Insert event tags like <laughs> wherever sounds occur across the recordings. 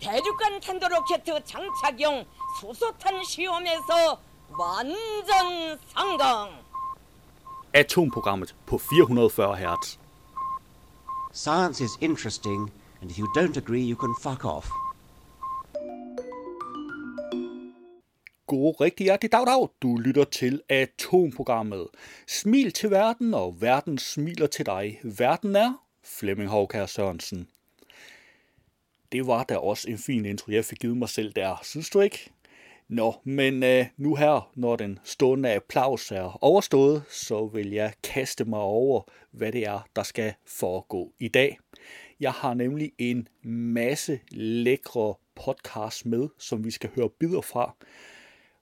대륙간 탄도로켓 장착용 수소탄 시험에서 완전 성공. Atomprogrammet på 440 Hz. Science is interesting, and if you don't agree, you can fuck off. God rigtig hjertelig dag, dag. Du lytter til Atomprogrammet. Smil til verden, og verden smiler til dig. Verden er Flemming Håkær Sørensen. Det var da også en fin intro, jeg fik givet mig selv der. Synes du ikke? Nå, men øh, nu her, når den stående applaus er overstået, så vil jeg kaste mig over, hvad det er, der skal foregå i dag. Jeg har nemlig en masse lækre podcasts med, som vi skal høre bidder fra.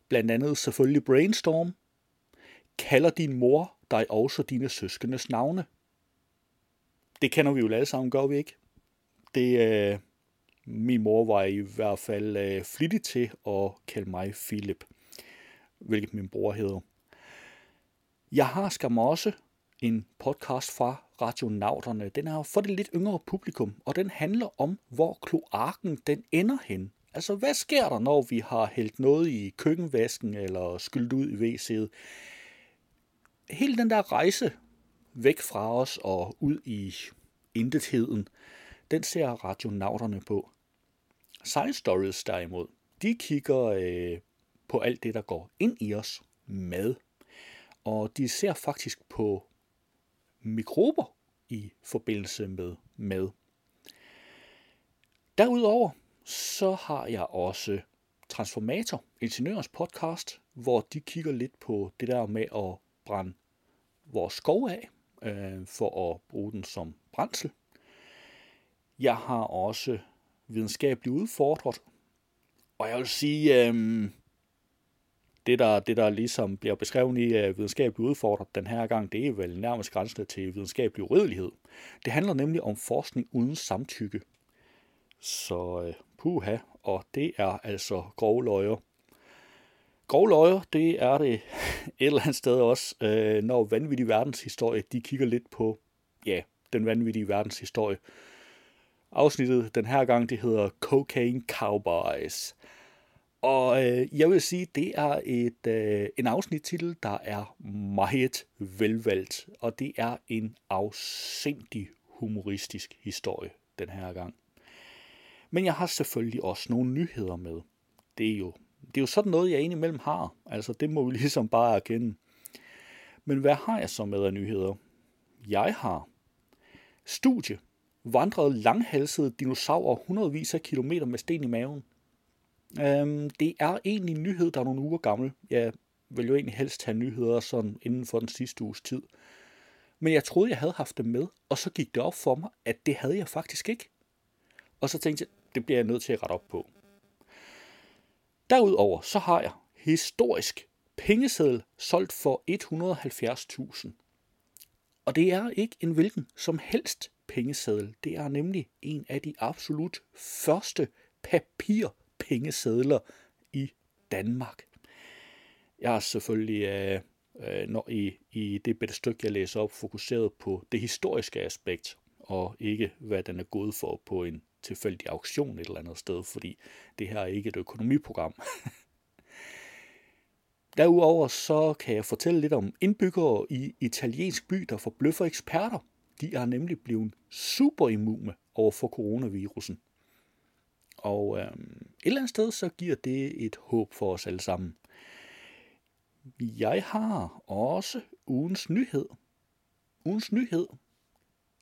Blandt andet selvfølgelig Brainstorm. Kalder din mor dig også dine søskendes navne? Det kender vi jo alle sammen, gør vi ikke? Det, øh, min mor var i hvert fald øh, flittig til at kalde mig Philip, hvilket min bror hedder. Jeg har skam også en podcast fra Radionauterne. Den er for det lidt yngre publikum, og den handler om, hvor kloakken den ender hen. Altså, hvad sker der, når vi har hældt noget i køkkenvasken eller skyldt ud i WC'et? Hele den der rejse væk fra os og ud i intetheden, den ser radionauterne på. Science Stories derimod, de kigger øh, på alt det, der går ind i os med. Og de ser faktisk på mikrober i forbindelse med mad. Derudover så har jeg også Transformator, Ingeniørens podcast, hvor de kigger lidt på det der med at brænde vores skov af, øh, for at bruge den som brændsel. Jeg har også videnskabeligt udfordret, og jeg vil sige, øh, det, der, det der ligesom bliver beskrevet i øh, videnskabeligt udfordret den her gang, det er vel nærmest grænsen til videnskabelig uredelighed. Det handler nemlig om forskning uden samtykke. Så øh, puha, og det er altså grove løjer. Grove løjer, det er det <laughs> et eller andet sted også, øh, når vanvittig verdenshistorie, de kigger lidt på, ja, den vanvittige verdenshistorie. Afsnittet den her gang, det hedder Cocaine Cowboys. Og øh, jeg vil sige, det er et øh, en afsnittitel, der er meget velvalgt, og det er en afsindig humoristisk historie den her gang. Men jeg har selvfølgelig også nogle nyheder med. Det er jo, det er jo sådan noget, jeg indimellem har. Altså, det må vi <laughs> ligesom bare erkende. Men hvad har jeg så med af nyheder? Jeg har studie vandrede langhalsede dinosaurer hundredvis af kilometer med sten i maven. Øhm, det er egentlig en nyhed, der er nogle uger gammel. Jeg vil jo egentlig helst have nyheder sådan inden for den sidste uges tid. Men jeg troede, jeg havde haft det med, og så gik det op for mig, at det havde jeg faktisk ikke. Og så tænkte jeg, det bliver jeg nødt til at rette op på. Derudover så har jeg historisk pengeseddel solgt for 170.000. Og det er ikke en hvilken som helst pengeseddel. Det er nemlig en af de absolut første papirpengesedler i Danmark. Jeg er selvfølgelig øh, øh, når i, i det bedste stykke, jeg læser op, fokuseret på det historiske aspekt, og ikke hvad den er gået for på en tilfældig auktion et eller andet sted, fordi det her er ikke et økonomiprogram. <laughs> Derudover så kan jeg fortælle lidt om indbyggere i italiensk by, der forbløffer eksperter. De er nemlig blevet super immune over for coronavirusen. Og øh, et eller andet sted, så giver det et håb for os alle sammen. Jeg har også ugens nyhed. Ugens nyhed,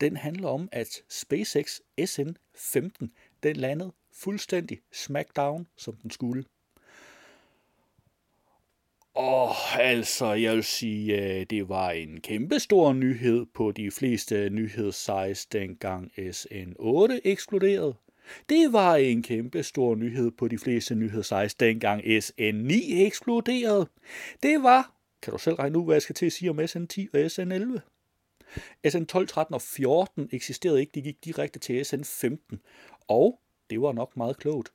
den handler om, at SpaceX SN-15, den landede fuldstændig smackdown, som den skulle. Åh, altså, jeg vil sige, øh, det var en kæmpe stor nyhed på de fleste nyhedssites, dengang SN8 eksploderede. Det var en kæmpe stor nyhed på de fleste nyhedssites, dengang SN9 eksploderede. Det var, kan du selv regne ud, hvad jeg skal til at sige om SN10 og SN11? SN12, 13 og 14 eksisterede ikke, de gik direkte til SN15. Og det var nok meget klogt.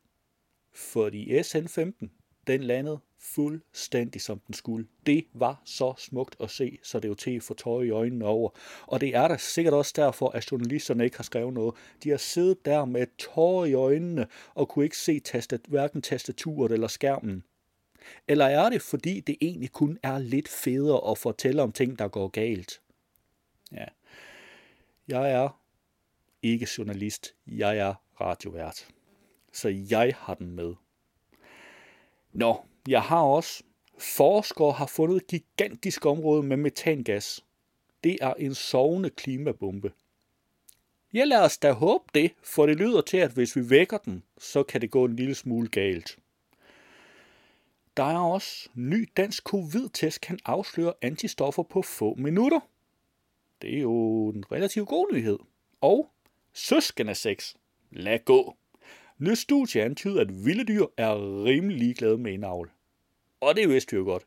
Fordi SN15, den landede fuldstændig som den skulle. Det var så smukt at se, så det er jo til at få tøj i øjnene over. Og det er da sikkert også derfor, at journalisterne ikke har skrevet noget. De har siddet der med tårer i øjnene og kunne ikke se tastat, hverken tastaturet eller skærmen. Eller er det, fordi det egentlig kun er lidt federe at fortælle om ting, der går galt? Ja. Jeg er ikke journalist. Jeg er radiovært. Så jeg har den med. Nå, jeg har også. Forskere har fundet et gigantisk område med metangas. Det er en sovende klimabombe. Ja, lader os da håbe det, for det lyder til, at hvis vi vækker den, så kan det gå en lille smule galt. Der er også ny dansk covid-test kan afsløre antistoffer på få minutter. Det er jo en relativt god nyhed. Og søskende sex. Lad gå. Nyt studie antyder, at vilde dyr er rimelig ligeglade med indavl. Og det vidste vi jo godt.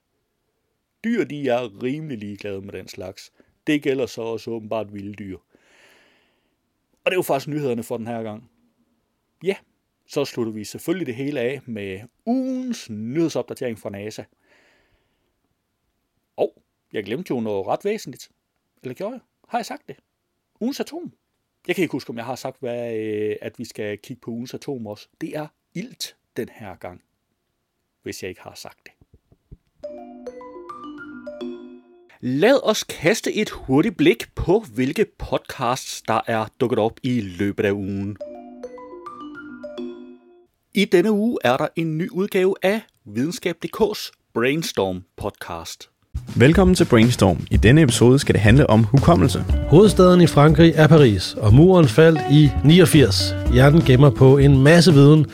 Dyr, de er rimelig ligeglade med den slags. Det gælder så også åbenbart vilde dyr. Og det er jo faktisk nyhederne for den her gang. Ja, så slutter vi selvfølgelig det hele af med ugens nyhedsopdatering fra NASA. Og jeg glemte jo noget ret væsentligt. Eller gjorde jeg? Har jeg sagt det? Ugens atom. Jeg kan ikke huske, om jeg har sagt, hvad, øh, at vi skal kigge på ugens atom også. Det er ilt den her gang. Hvis jeg ikke har sagt det. Lad os kaste et hurtigt blik på, hvilke podcasts, der er dukket op i løbet af ugen. I denne uge er der en ny udgave af Videnskab.dk's Brainstorm podcast. Velkommen til Brainstorm. I denne episode skal det handle om hukommelse. Hovedstaden i Frankrig er Paris, og muren faldt i 89. Hjernen gemmer på en masse viden,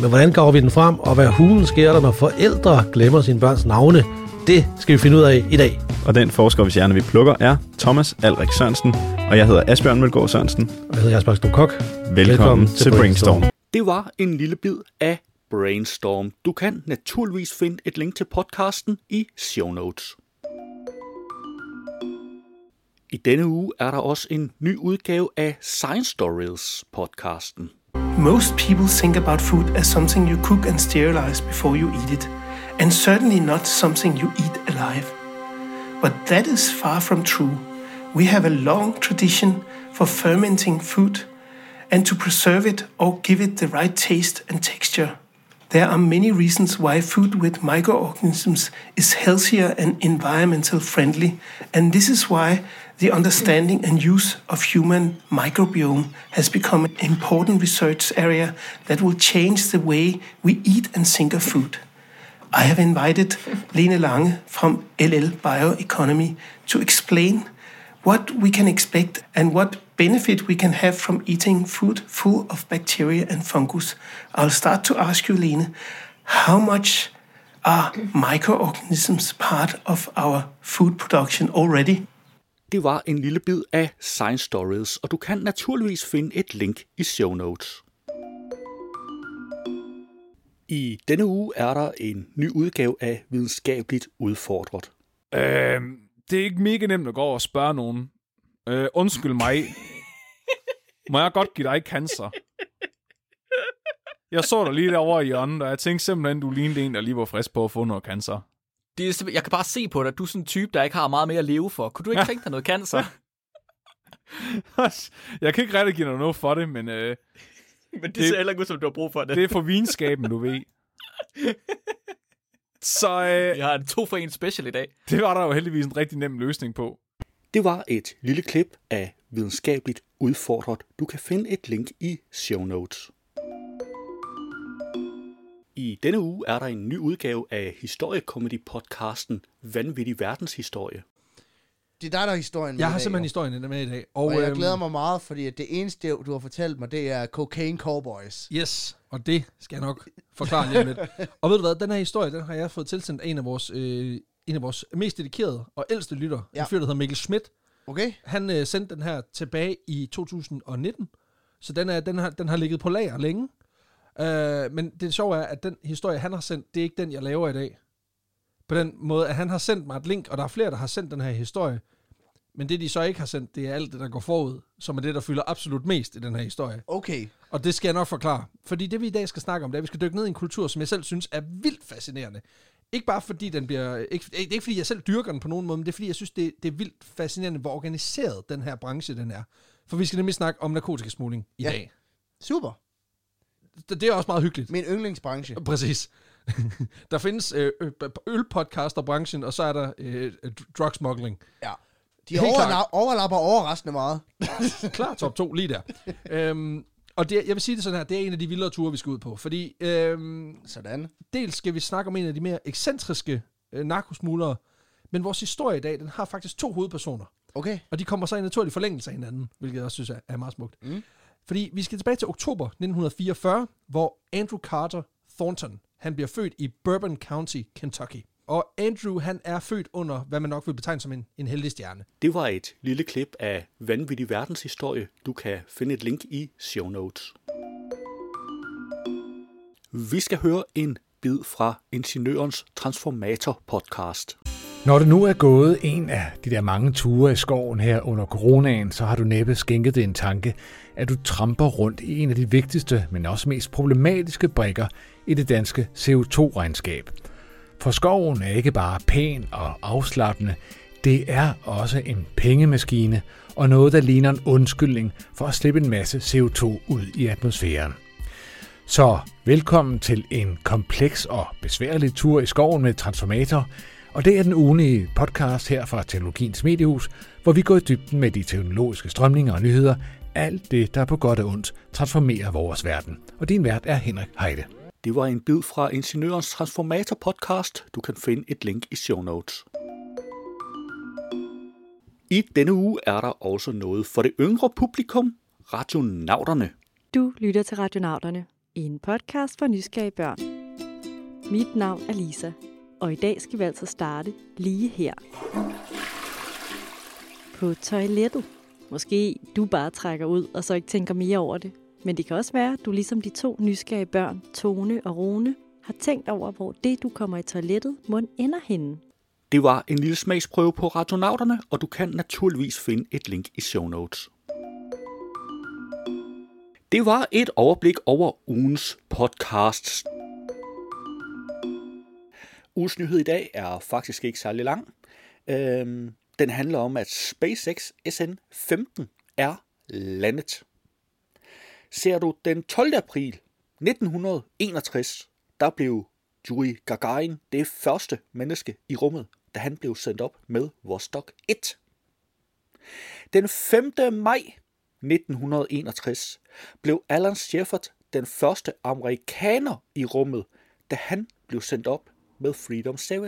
men hvordan går vi den frem, og hvad hulen sker der, når forældre glemmer sine børns navne? Det skal vi finde ud af i dag. Og den forsker, hvis hjerne vi plukker, er Thomas Alrik Sørensen, og jeg hedder Asbjørn Mølgaard Sørensen. Og jeg hedder Jasper Strup Kok. Velkommen, Velkommen til, til Brainstorm. Brainstorm. Det var en lille bid af Brainstorm. Du kan naturligvis finde et link til podcasten i show notes. I denne uge er der også en ny udgave af Science Stories podcasten. Most people think about food as something you cook and sterilize before you eat it, and certainly not something you eat alive. But that is far from true. We have a long tradition for fermenting food and to preserve it or give it the right taste and texture. There are many reasons why food with microorganisms is healthier and environmental friendly, and this is why the understanding and use of human microbiome has become an important research area that will change the way we eat and think of food. I have invited Lene Lange from LL Bioeconomy to explain what we can expect and what benefit we can have from eating food full of bacteria and fungus. I'll start to ask you, Lene, how much are microorganisms part of our food production already? Det var en lille bid af Science Stories, og du kan naturligvis finde et link i show notes. I denne uge er der en ny udgave af Videnskabeligt Udfordret. Øh, det er ikke mega nemt at gå over og spørge nogen. Øh, undskyld mig. <laughs> Må jeg godt give dig cancer? Jeg så dig lige derovre i hjørnet, og jeg tænkte simpelthen, du lignede en, der lige var frisk på at få noget cancer. Det er, jeg kan bare se på dig, at du er sådan en type, der ikke har meget mere at leve for. Kunne du ikke <laughs> tænke dig noget cancer? <laughs> jeg kan ikke rigtig give dig noget for det, men øh, <laughs> Men det, Det- ser heller ikke ud, som du har brug for det. det er for vinskaben, du ved. Så øh, Jeg har en to for en special i dag. det var der jo heldigvis en rigtig nem løsning på. Det var et lille klip af Videnskabeligt Udfordret. Du kan finde et link i show notes. I denne uge er der en ny udgave af historiekomedy-podcasten Vanvittig Verdenshistorie. Det er dig, der har historien med Jeg i har dag, simpelthen jo. historien med i dag. Og jeg øhm, glæder mig meget, fordi at det eneste, du har fortalt mig, det er Cocaine Cowboys. Yes, og det skal jeg nok forklare lige om lidt. <laughs> Og ved du hvad, den her historie, den har jeg fået tilsendt af en af vores, øh, en af vores mest dedikerede og ældste lytter. Ja. En fyr, der hedder Mikkel Schmidt. Okay? Han øh, sendte den her tilbage i 2019, så den, er, den, har, den har ligget på lager længe. Øh, men det sjove er, at den historie, han har sendt, det er ikke den, jeg laver i dag. På den måde, at han har sendt mig et link, og der er flere, der har sendt den her historie. Men det, de så ikke har sendt, det er alt det, der går forud, som er det, der fylder absolut mest i den her historie. Okay. Og det skal jeg nok forklare. Fordi det vi i dag skal snakke om, det er, at vi skal dykke ned i en kultur, som jeg selv synes er vildt fascinerende. Ikke bare fordi den bliver... Ikke, det er ikke fordi jeg selv dyrker den på nogen måde, men det er fordi jeg synes, det, det er vildt fascinerende, hvor organiseret den her branche den er. For vi skal nemlig snakke om narkotikasmugling i Ja. dag. Super. Det, er også meget hyggeligt. Min yndlingsbranche. Præcis. <laughs> der findes øh, ø- ølpodcasterbranchen, og så er der øh, drug smuggling. Ja. De overla- overlapper overraskende meget. <laughs> Klar top 2 lige der. øhm, og det, jeg vil sige det sådan her, det er en af de vildere ture, vi skal ud på. Fordi øhm, Sådan. dels skal vi snakke om en af de mere ekscentriske øh, narkosmuglere, men vores historie i dag, den har faktisk to hovedpersoner. Okay. Og de kommer så i naturlig forlængelse af hinanden, hvilket jeg også synes er, er meget smukt. Mm. Fordi vi skal tilbage til oktober 1944, hvor Andrew Carter Thornton, han bliver født i Bourbon County, Kentucky. Og Andrew, han er født under, hvad man nok vil betegne som en, en heldig stjerne. Det var et lille klip af vanvittig verdenshistorie. Du kan finde et link i show notes. Vi skal høre en bid fra Ingeniørens Transformator podcast. Når du nu er gået en af de der mange ture i skoven her under coronaen, så har du næppe skænket det en tanke, at du tramper rundt i en af de vigtigste, men også mest problematiske brikker i det danske CO2-regnskab. For skoven er ikke bare pæn og afslappende, det er også en pengemaskine og noget, der ligner en undskyldning for at slippe en masse CO2 ud i atmosfæren. Så velkommen til en kompleks og besværlig tur i skoven med Transformator, og det er den ugenlige podcast her fra Teknologiens Mediehus, hvor vi går i dybden med de teknologiske strømninger og nyheder, alt det, der på godt og ondt transformerer vores verden. Og din vært er Henrik Heide. Det var en bid fra Ingeniørens Transformator podcast. Du kan finde et link i show notes. I denne uge er der også noget for det yngre publikum, radionauterne. Du lytter til Radionauterne, en podcast for nysgerrige børn. Mit navn er Lisa, og i dag skal vi altså starte lige her. På toilettet. Måske du bare trækker ud, og så ikke tænker mere over det. Men det kan også være, at du ligesom de to nysgerrige børn, Tone og Rune, har tænkt over, hvor det, du kommer i toilettet, må ender henne. Det var en lille smagsprøve på radionauterne, og du kan naturligvis finde et link i show notes. Det var et overblik over ugens podcasts. Ugens nyhed i dag er faktisk ikke særlig lang. Øhm, den handler om, at SpaceX SN-15 er landet. Ser du den 12. april 1961, der blev Yuri Gagarin det første menneske i rummet, da han blev sendt op med Vostok 1. Den 5. maj 1961 blev Alan Shepard den første amerikaner i rummet, da han blev sendt op med Freedom 7.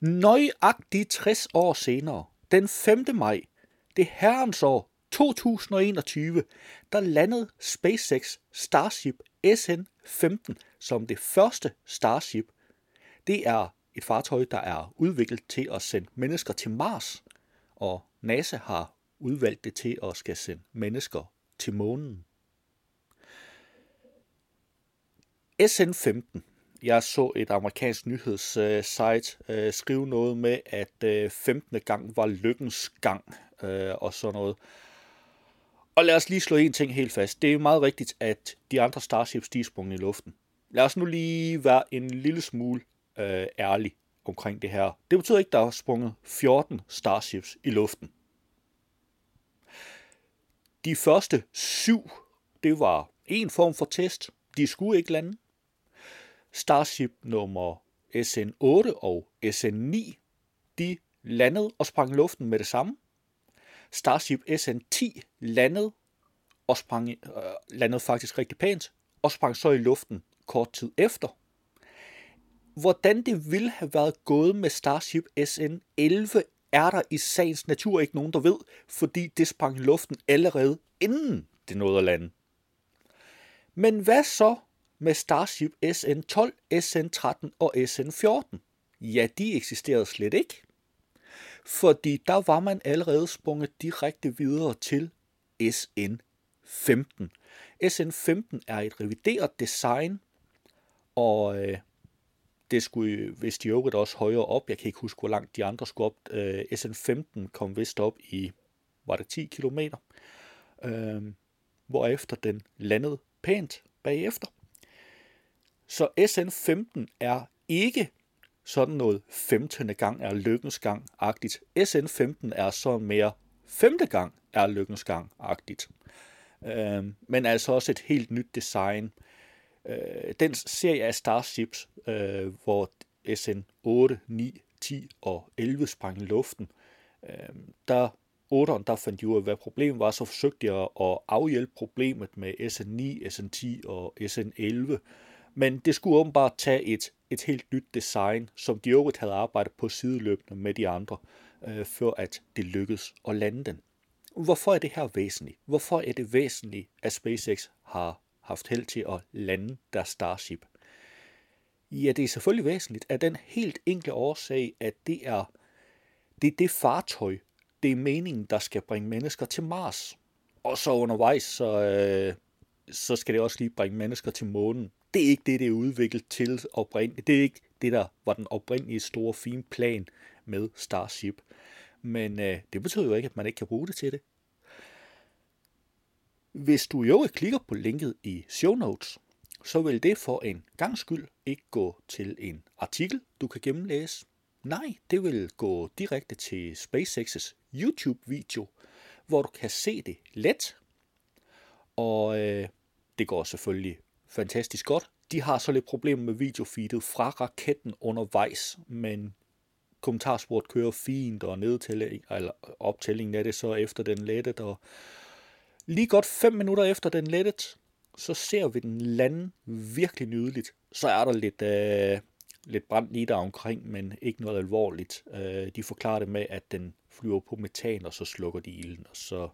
Nøjagtigt 60 år senere, den 5. maj, det herrens år 2021, der landede SpaceX Starship SN-15 som det første Starship. Det er et fartøj, der er udviklet til at sende mennesker til Mars, og NASA har udvalgt det til at skal sende mennesker til månen. SN-15. Jeg så et amerikansk nyhedssite øh, skrive noget med, at øh, 15. gang var lykkens gang øh, og sådan noget. Og lad os lige slå en ting helt fast. Det er meget rigtigt, at de andre Starships, de er sprunget i luften. Lad os nu lige være en lille smule øh, ærlig omkring det her. Det betyder ikke, at der er sprunget 14 Starships i luften. De første syv, det var en form for test. De skulle ikke lande. Starship nummer SN8 og SN9, de landede og sprang i luften med det samme. Starship SN10 landede og sprang, øh, landede faktisk rigtig pænt, og sprang så i luften kort tid efter. Hvordan det ville have været gået med Starship SN11, er der i sagens natur ikke nogen, der ved, fordi det sprang i luften allerede inden det nåede at lande. Men hvad så med Starship SN12, SN13 og SN14? Ja, de eksisterede slet ikke. Fordi der var man allerede sprunget direkte videre til SN15. SN15 er et revideret design, og øh, det skulle vist i øvrigt også højere op. Jeg kan ikke huske, hvor langt de andre skulle op. Øh, SN15 kom vist op i, var det 10 km? Øh, hvorefter den landede pænt bagefter. Så SN15 er ikke sådan noget 15. gang er lykkens gang-agtigt. SN15 er så mere femte gang er lykkens gang-agtigt. Øh, men altså også et helt nyt design. Øh, den serie af Starships, øh, hvor SN 8, 9, 10 og 11 sprang i luften, øh, der 8'eren, der fandt de ud af, hvad problemet var, så forsøgte de at afhjælpe problemet med SN9, SN10 og SN11. Men det skulle åbenbart tage et, et helt nyt design, som de øvrigt havde arbejdet på sideløbende med de andre, øh, før at det lykkedes at lande den. Hvorfor er det her væsentligt? Hvorfor er det væsentligt, at SpaceX har haft held til at lande deres Starship? Ja, det er selvfølgelig væsentligt af den helt enkle årsag, at det er det, er det fartøj, det er meningen, der skal bringe mennesker til Mars. Og så undervejs, så, øh, så skal det også lige bringe mennesker til månen. Det er ikke det, det er udviklet til oprindeligt. Det er ikke det, der var den oprindelige store, fine plan med Starship. Men øh, det betyder jo ikke, at man ikke kan bruge det til det. Hvis du jo øvrigt klikker på linket i show notes, så vil det for en gang skyld ikke gå til en artikel, du kan gennemlæse. Nej, det vil gå direkte til SpaceX's YouTube-video, hvor du kan se det let. Og øh, det går selvfølgelig fantastisk godt. De har så lidt problemer med videofeedet fra raketten undervejs, men kommentarsport kører fint, og nedtælling, eller optællingen af det så efter den lettet, og lige godt 5 minutter efter den lettet, så ser vi den lande virkelig nydeligt. Så er der lidt, øh, lidt brændt lige der omkring, men ikke noget alvorligt. Øh, de forklarer det med, at den flyver på metan, og så slukker de ilden, og så,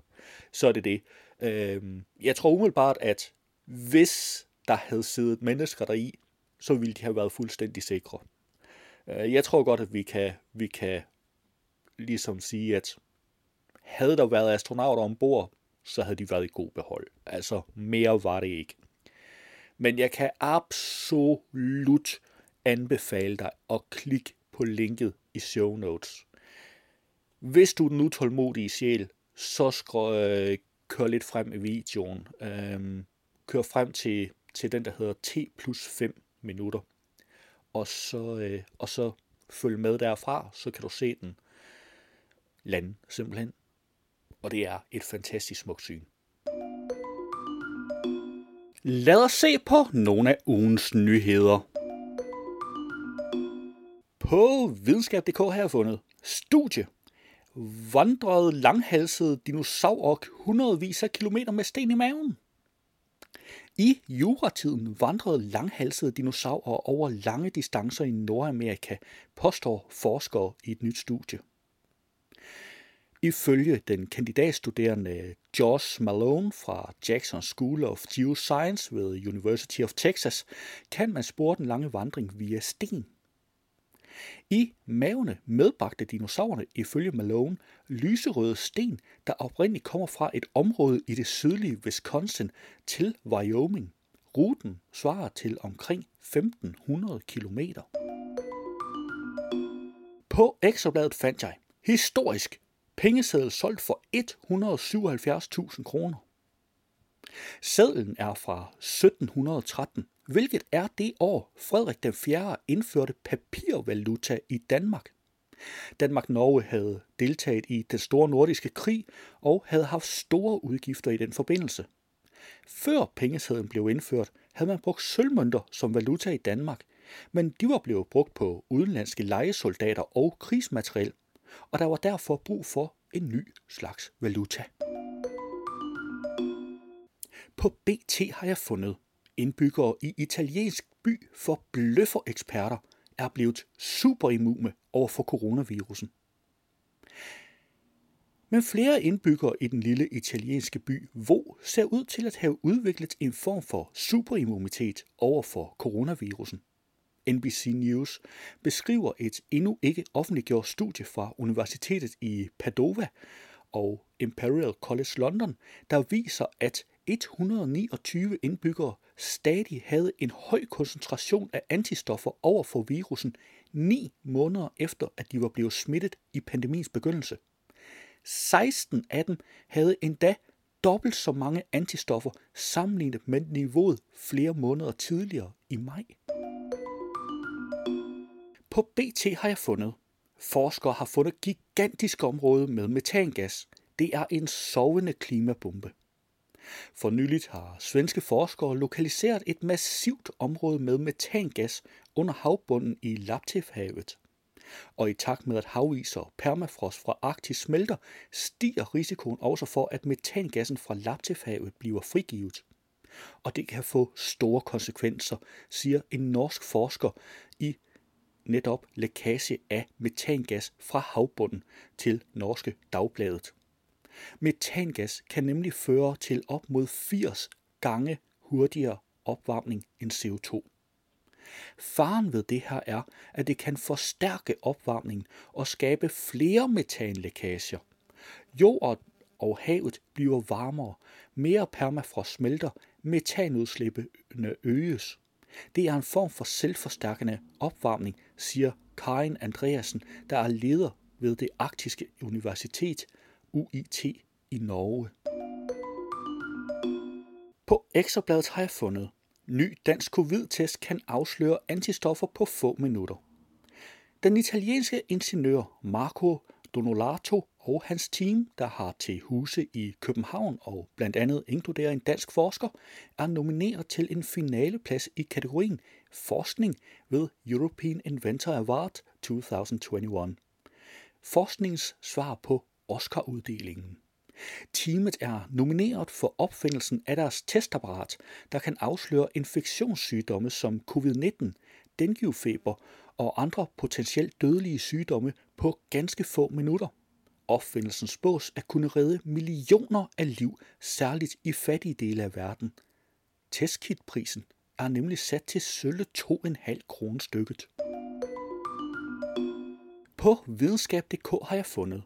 så er det det. Øh, jeg tror umiddelbart, at hvis der havde siddet mennesker deri, så ville de have været fuldstændig sikre. Øh, jeg tror godt, at vi kan, vi kan ligesom sige, at havde der været astronauter ombord, så havde de været i god behold. Altså, mere var det ikke. Men jeg kan absolut anbefale dig at klikke på linket i show notes. Hvis du er den utålmodige sjæl, så skru, øh, kør lidt frem i videoen. Øh, kør frem til, til den, der hedder T plus 5 minutter. Og så, øh, og så følg med derfra, så kan du se den lande simpelthen. Og det er et fantastisk smukt syn. Lad os se på nogle af ugens nyheder. På videnskab.dk har jeg fundet studie. Vandrede langhalsede dinosaurer hundredvis af kilometer med sten i maven. I juratiden vandrede langhalsede dinosaurer over lange distancer i Nordamerika, påstår forskere i et nyt studie. Ifølge den kandidatstuderende Josh Malone fra Jackson School of Geoscience ved University of Texas, kan man spore den lange vandring via sten. I mavene medbragte dinosaurerne ifølge Malone lyserøde sten, der oprindeligt kommer fra et område i det sydlige Wisconsin til Wyoming. Ruten svarer til omkring 1500 km. På ekstrabladet fandt jeg historisk pengeseddel solgt for 177.000 kroner. Sedlen er fra 1713, hvilket er det år, Frederik den 4. indførte papirvaluta i Danmark. Danmark-Norge havde deltaget i den store nordiske krig og havde haft store udgifter i den forbindelse. Før pengesedlen blev indført, havde man brugt sølvmønter som valuta i Danmark, men de var blevet brugt på udenlandske lejesoldater og krigsmateriel, og der var derfor brug for en ny slags valuta. På BT har jeg fundet indbyggere i italiensk by for bløffer-eksperter er blevet superimmune over for coronavirusen. Men flere indbyggere i den lille italienske by Vo ser ud til at have udviklet en form for superimmunitet over for coronavirusen. NBC News beskriver et endnu ikke offentliggjort studie fra Universitetet i Padova og Imperial College London, der viser, at 129 indbyggere stadig havde en høj koncentration af antistoffer over for virusen 9 måneder efter, at de var blevet smittet i pandemiens begyndelse. 16 af dem havde endda dobbelt så mange antistoffer sammenlignet med niveauet flere måneder tidligere i maj. På BT har jeg fundet. Forskere har fundet gigantisk område med metangas. Det er en sovende klimabombe. For nyligt har svenske forskere lokaliseret et massivt område med metangas under havbunden i Laptevhavet. Og i takt med at havis og permafrost fra Arktis smelter, stiger risikoen også for, at metangassen fra Laptevhavet bliver frigivet. Og det kan få store konsekvenser, siger en norsk forsker i netop lækage af metangas fra havbunden til norske dagbladet. Metangas kan nemlig føre til op mod 80 gange hurtigere opvarmning end CO2. Faren ved det her er, at det kan forstærke opvarmningen og skabe flere metanlækager. Jorden og havet bliver varmere, mere permafrost smelter, metanudslippene øges. Det er en form for selvforstærkende opvarmning, siger Karin Andreasen, der er leder ved det arktiske universitet UIT i Norge. På Ekstrabladet har jeg fundet, ny dansk covid-test kan afsløre antistoffer på få minutter. Den italienske ingeniør Marco Donolato og hans team, der har til huse i København og blandt andet inkluderer en dansk forsker, er nomineret til en finaleplads i kategorien Forskning ved European Inventor Award 2021. Forskningens svar på Oscar-uddelingen. Teamet er nomineret for opfindelsen af deres testapparat, der kan afsløre infektionssygdomme som covid-19, denguefeber og andre potentielt dødelige sygdomme på ganske få minutter. Opfindelsen spås at kunne redde millioner af liv, særligt i fattige dele af verden. Testkitprisen er nemlig sat til sølle 2,5 kroner stykket. På videnskab.dk har jeg fundet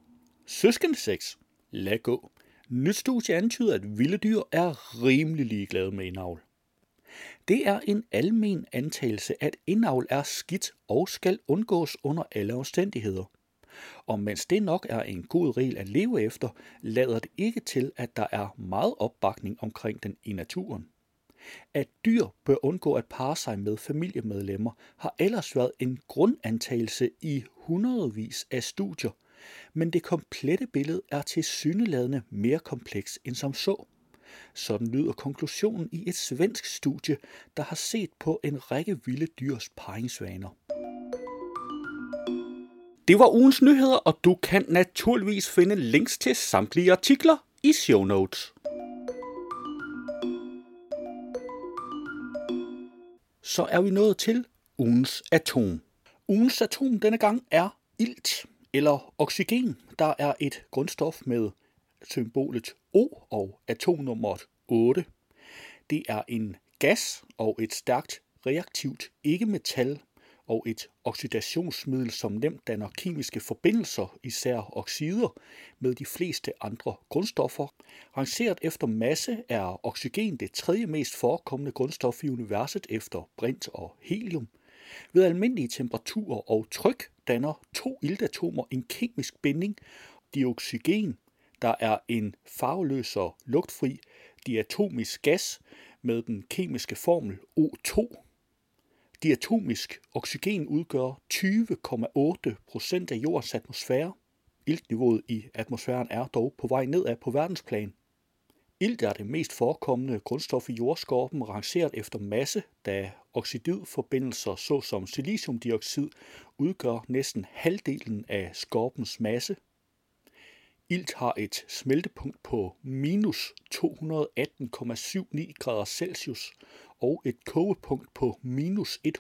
Søskende 6. Lad gå. Nyt studie antyder, at vilde dyr er rimelig ligeglade med indavl. Det er en almen antagelse, at indavl er skidt og skal undgås under alle omstændigheder. Og mens det nok er en god regel at leve efter, lader det ikke til, at der er meget opbakning omkring den i naturen. At dyr bør undgå at parre sig med familiemedlemmer, har ellers været en grundantagelse i hundredvis af studier, men det komplette billede er til syneladende mere kompleks end som så. Sådan lyder konklusionen i et svensk studie, der har set på en række vilde dyrs paringsvaner. Det var ugens nyheder, og du kan naturligvis finde links til samtlige artikler i show notes. Så er vi nået til ugens atom. Ugens atom denne gang er ilt, eller oxygen, der er et grundstof med symbolet O og atomnummeret 8. Det er en gas og et stærkt reaktivt ikke-metal og et oxidationsmiddel, som nemt danner kemiske forbindelser, især oxider, med de fleste andre grundstoffer. Rangeret efter masse er oxygen det tredje mest forekommende grundstof i universet efter brint og helium. Ved almindelige temperaturer og tryk danner to iltatomer en kemisk binding, dioxygen, der er en farveløs og lugtfri diatomisk gas med den kemiske formel O2. Diatomisk oxygen udgør 20,8 procent af jordens atmosfære. Iltniveauet i atmosfæren er dog på vej nedad på verdensplan. Ilt er det mest forekommende grundstof i jordskorpen, rangeret efter masse, da oxididforbindelser såsom siliciumdioxid udgør næsten halvdelen af skorpens masse. Ilt har et smeltepunkt på minus 218,79 grader Celsius og et kogepunkt på minus 182,95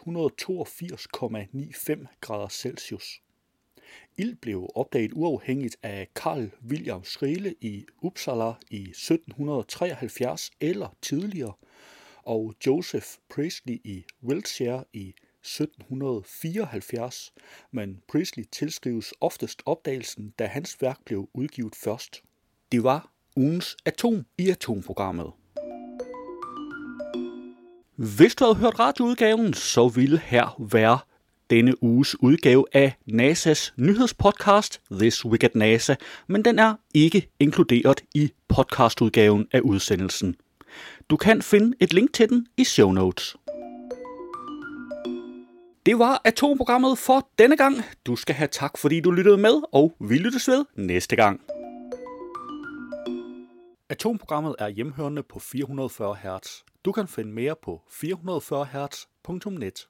grader Celsius. Ild blev opdaget uafhængigt af Carl William Scheele i Uppsala i 1773 eller tidligere, og Joseph Priestley i Wiltshire i 1774, men Priestley tilskrives oftest opdagelsen, da hans værk blev udgivet først. Det var ugens atom i atomprogrammet. Hvis du havde hørt radioudgaven, så ville her være denne uges udgave af NASA's nyhedspodcast This Week at NASA, men den er ikke inkluderet i podcastudgaven af udsendelsen. Du kan finde et link til den i show notes. Det var atomprogrammet for denne gang. Du skal have tak, fordi du lyttede med, og vi lyttes ved næste gang. Atomprogrammet er hjemhørende på 440 Hz. Du kan finde mere på 440 Hz.net.